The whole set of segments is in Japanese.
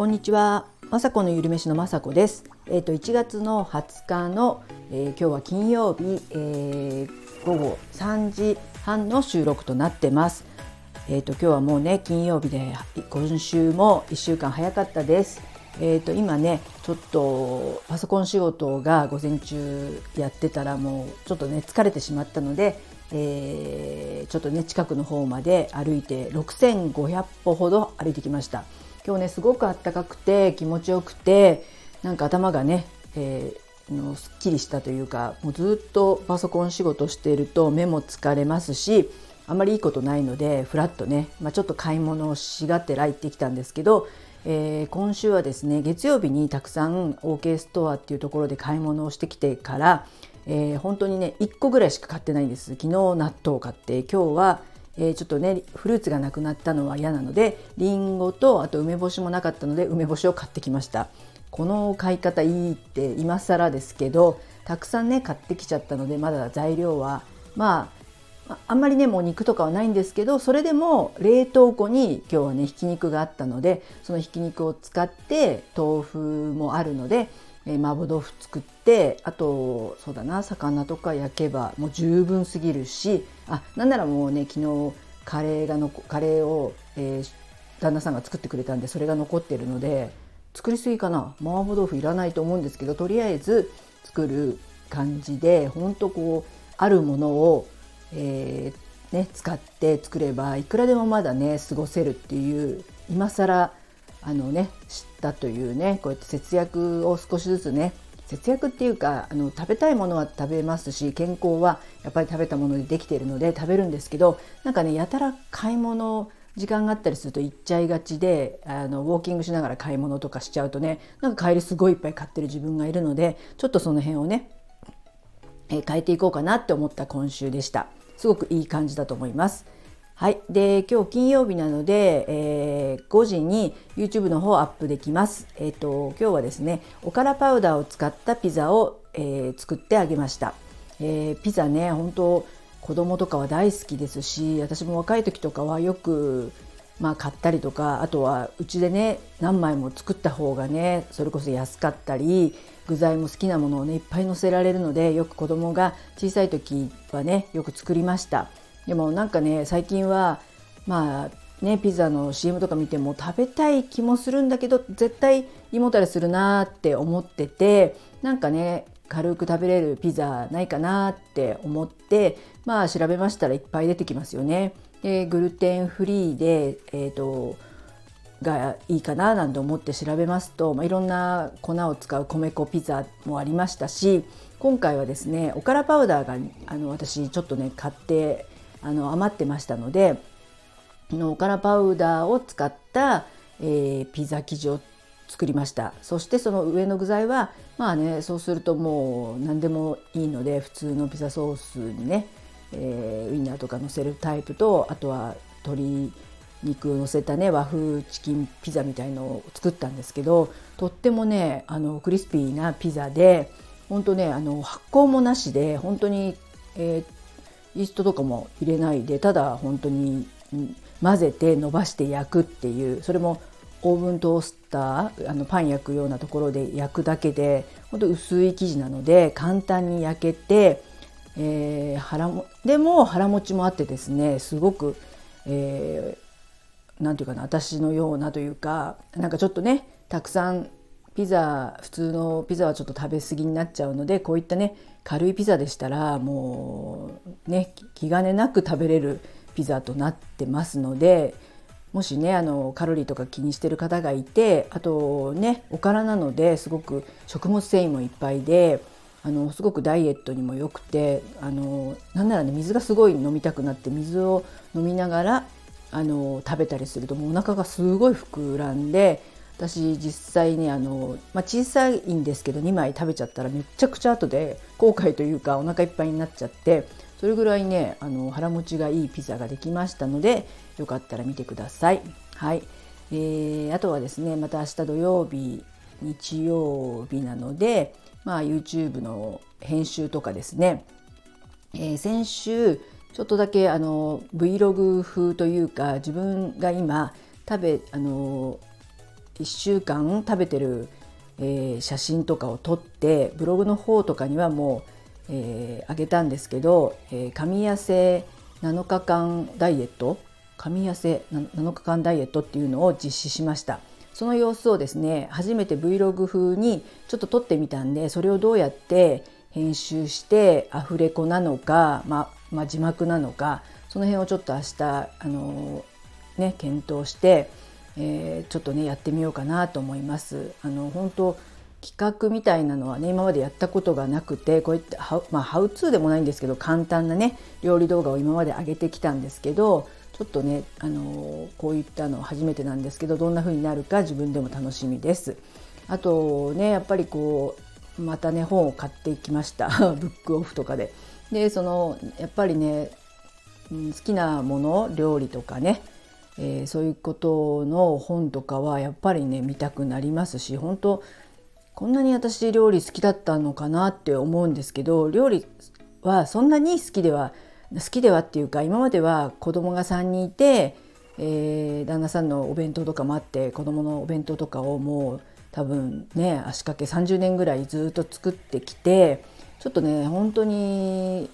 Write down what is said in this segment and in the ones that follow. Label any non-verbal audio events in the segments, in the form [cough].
こんにちは。まさこのゆるめしのまさこです。えっ、ー、と1月の20日の、えー、今日は金曜日、えー、午後3時半の収録となってます。えっ、と今日はもうね金曜日で今週も1週間早かったです。えー、と今ねちょっとパソコン仕事が午前中やってたらもうちょっとね疲れてしまったので、えー、ちょっとね近くの方まで歩いて6500歩ほど歩いてきました。今日ねすごくあったかくて気持ちよくてなんか頭がね、えー、のすっきりしたというかもうずっとパソコン仕事していると目も疲れますしあまりいいことないのでふらっとね、まあ、ちょっと買い物をしがてら行ってきたんですけど、えー、今週はですね月曜日にたくさん OK ストアっていうところで買い物をしてきてから、えー、本当にね1個ぐらいしか買ってないんです。昨日納豆を買って今日はえー、ちょっとねフルーツがなくなったのは嫌なのでりんごとあと梅干しもなかったので梅干しを買ってきました。この買い方いいって今更ですけどたくさんね買ってきちゃったのでまだ材料はまああんまりねもう肉とかはないんですけどそれでも冷凍庫に今日はねひき肉があったのでそのひき肉を使って豆腐もあるのでえー、麻婆豆腐作ってあとそうだな魚とか焼けばもう十分すぎるしあなんならもうね昨日カレーがのカレーを、えー、旦那さんが作ってくれたんでそれが残ってるので作りすぎかな。麻婆豆腐いらないと思うんですけどとりあえず作る感じでほんとこうあるものを、えー、ね、使って作ればいくらでもまだね過ごせるっていう今更あのね知ったというねこうやって節約を少しずつね節約っていうかあの食べたいものは食べますし健康はやっぱり食べたものでできているので食べるんですけどなんかねやたら買い物時間があったりすると行っちゃいがちであのウォーキングしながら買い物とかしちゃうとねなんか帰りすごいいっぱい買ってる自分がいるのでちょっとその辺をね、え、変えていこうかなって思った今週でした。すごくいい感じだと思います。はい、で今日金曜日なので、えー、5時に YouTube の方アップできます。えっ、ー、と今日はですねおからパウダーを使ったピザを、えー、作ってあげました。えピザね本当子供とかは大好きですし私も若い時とかはよくまあ買ったりとかあとはうちでね何枚も作った方がねそれこそ安かったり具材も好きなものをねいっぱい乗せられるのでよく子供が小さい時はねよく作りました。でもなんかね最近はまあねピザの CM とか見ても食べたい気もするんだけど絶対胃もたれするなって思っててなんかね軽く食べれるピザないかなって思ってまあ調べましたらいっぱい出てきますよね。でグルテンフリーで、えーと、がいいかななんて思って調べますと、まあ、いろんな粉を使う米粉ピザもありましたし今回はですねおからパウダーがあの私ちょっとね買ってあの余ってましたのでおからパウダーを使った、えー、ピザ生地を作りました。そしてその上の具材はまあねそうするともう何でもいいので普通のピザソースにね、えー、ウインナーとかのせるタイプとあとは鶏肉をのせたね和風チキンピザみたいのを作ったんですけどとってもねあのクリスピーなピザで本当ねあの発酵もなしで本当に、えー、イーストとかも入れないでただ本当に混ぜて伸ばして焼くっていうそれもオーブントースターあのパン焼くようなところで焼くだけで本当薄い生地なので簡単に焼けて、えー、腹もでも腹持ちもあってですねすごく、えー、なんていうかな私のようなというかなんかちょっとねたくさんピザ普通のピザはちょっと食べ過ぎになっちゃうのでこういったね軽いピザでしたらもうね気兼ねなく食べれるピザとなってますのでもしねあのカロリーとか気にしてる方がいてあとねおからなのですごく食物繊維もいっぱいであのすごくダイエットにも良くてあのなんならね水がすごい飲みたくなって水を飲みながらあの食べたりするともうお腹がすごい膨らんで私実際にあの、まあ、小さいんですけど2枚食べちゃったらめちゃくちゃ後で後悔というかお腹いっぱいになっちゃってそれぐらいねあの腹持ちがいいピザができましたのでよかったら見てください。はいえー、あとはですねまた明日土曜日日曜日なので、まあ、YouTube の編集とかですね、えー、先週ちょっとだけあの Vlog 風というか自分が今食べあの1週間食べてる、えー、写真とかを撮ってブログの方とかにはもう、えー、上げたんですけど、えー、神痩せ7日間ダイエット神痩せ7日間ダイエットっていうのを実施しました。その様子をですね初めて Vlog 風にちょっと撮ってみたんでそれをどうやって編集してアフレコなのか、まあ、まあ、字幕なのかその辺をちょっと明日あのね検討して、えー、ちょっとねやってみようかなと思います。あの本当企画みたいなのはね今までやったことがなくてこういったハ,、まあ、ハウツーでもないんですけど簡単なね料理動画を今まで上げてきたんですけどちょっとね、あのこういったの初めてなんですけどどんな風になるか自分でも楽しみです。あとねやっぱりこうまたね本を買ってきました [laughs] ブックオフとかで。でそのやっぱりね好きなもの料理とかね、えー、そういうことの本とかはやっぱりね見たくなりますし本当こんなに私料理好きだったのかなって思うんですけど料理はそんなに好きでは好きではっていうか今までは子供が3人いて、えー、旦那さんのお弁当とかもあって子供のお弁当とかをもう多分ね足掛け30年ぐらいずっと作ってきてちょっとね本当に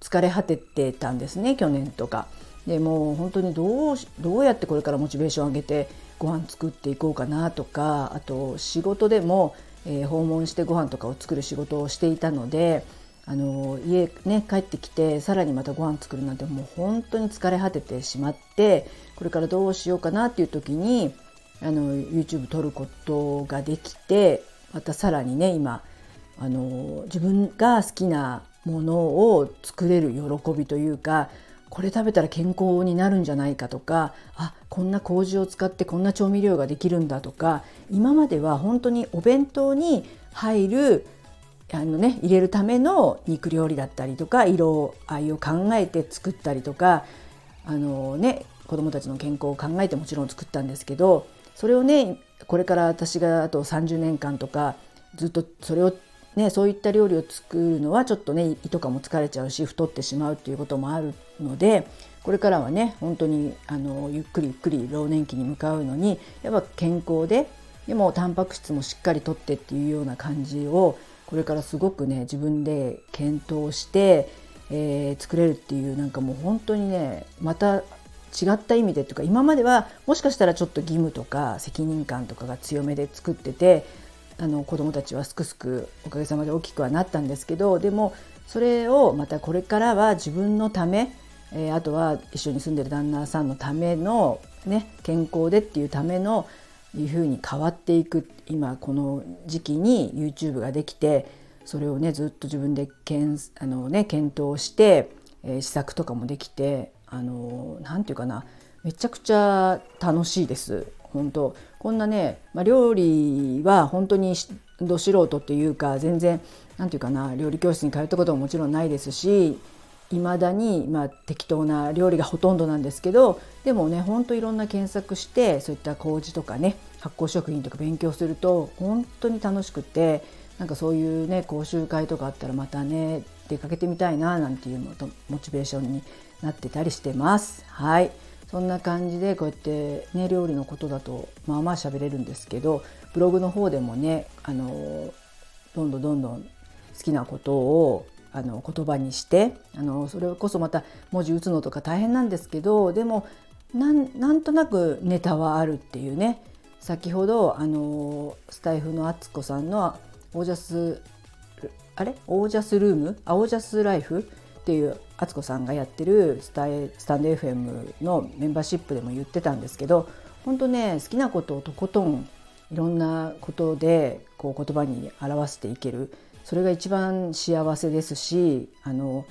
疲れ果ててたんですね去年とか。でも本当にどうどうやってこれからモチベーション上げてご飯作っていこうかなとかあと仕事でも、えー、訪問してご飯とかを作る仕事をしていたのであの家ね帰ってきてさらにまたご飯作るなんてもう本当に疲れ果ててしまってこれからどうしようかなっていう時にあの YouTube 撮ることができてまたさらにね今あの自分が好きなものを作れる喜びというかこれ食べたら健康になるんじゃないかとかあこんな麹を使ってこんな調味料ができるんだとか今までは本当にお弁当に入るあのね入れるための肉料理だったりとか色合いを考えて作ったりとかあのね子どもたちの健康を考えてもちろん作ったんですけどそれをねこれから私があと30年間とかずっとそれをねそういった料理を作るのはちょっとね胃とかも疲れちゃうし太ってしまうっていうこともあるのでこれからはね本当にあのゆっくりゆっくり老年期に向かうのにやっぱ健康ででもタンパク質もしっかりとってっていうような感じをこれからすごくね自分で検討して、えー、作れるっていうなんかもう本当にねまた違った意味でとか今まではもしかしたらちょっと義務とか責任感とかが強めで作っててあの子どもたちはすくすくおかげさまで大きくはなったんですけどでもそれをまたこれからは自分のため、えー、あとは一緒に住んでる旦那さんのための、ね、健康でっていうためのいうふうに変わっていく今この時期に YouTube ができてそれをねずっと自分でけんあの、ね、検討して、えー、試作とかもできてあのなんていうかなめちゃくちゃ楽しいです。本当こんなね、まあ、料理は本当にど素人っていうか全然なんていうかな料理教室に通ったことももちろんないですし未だに、まあ、適当な料理がほとんどなんですけどでもねほんといろんな検索してそういった麹とかね発酵食品とか勉強すると本当に楽しくてなんかそういうね講習会とかあったらまたね出かけてみたいななんていうのとモチベーションになってたりしてます。はいそんな感じでこうやってね料理のことだとまあまあ喋れるんですけどブログの方でもねあのどんどんどんどん好きなことをあの言葉にしてあのそれこそまた文字打つのとか大変なんですけどでもなんとなくネタはあるっていうね先ほどあのスタイフの敦子さんのオージャスあれ？オージャスルーム？あオージャスライフ？っていう敦子さんがやってるスタスタンド FM のメンバーシップでも言ってたんですけど本当ね好きなことをとことんいろんなことでこう言葉に表していける。それが一番幸せですしあの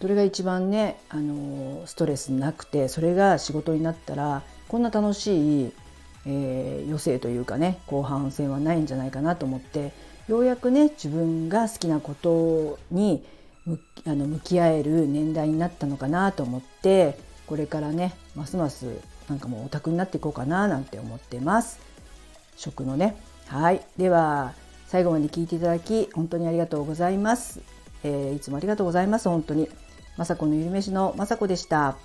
それが一番ねあのストレスなくてそれが仕事になったらこんな楽しい、えー、余生というかね後半戦はないんじゃないかなと思ってようやくね自分が好きなことにあの向き合える年代になったのかなと思ってこれからねますますなんかもうオタクになっていこうかななんて思ってます。食のね。はい。では最後まで聞いていただき本当にありがとうございます、えー、いつもありがとうございます。本当に。雅子のゆるめしの雅子でした。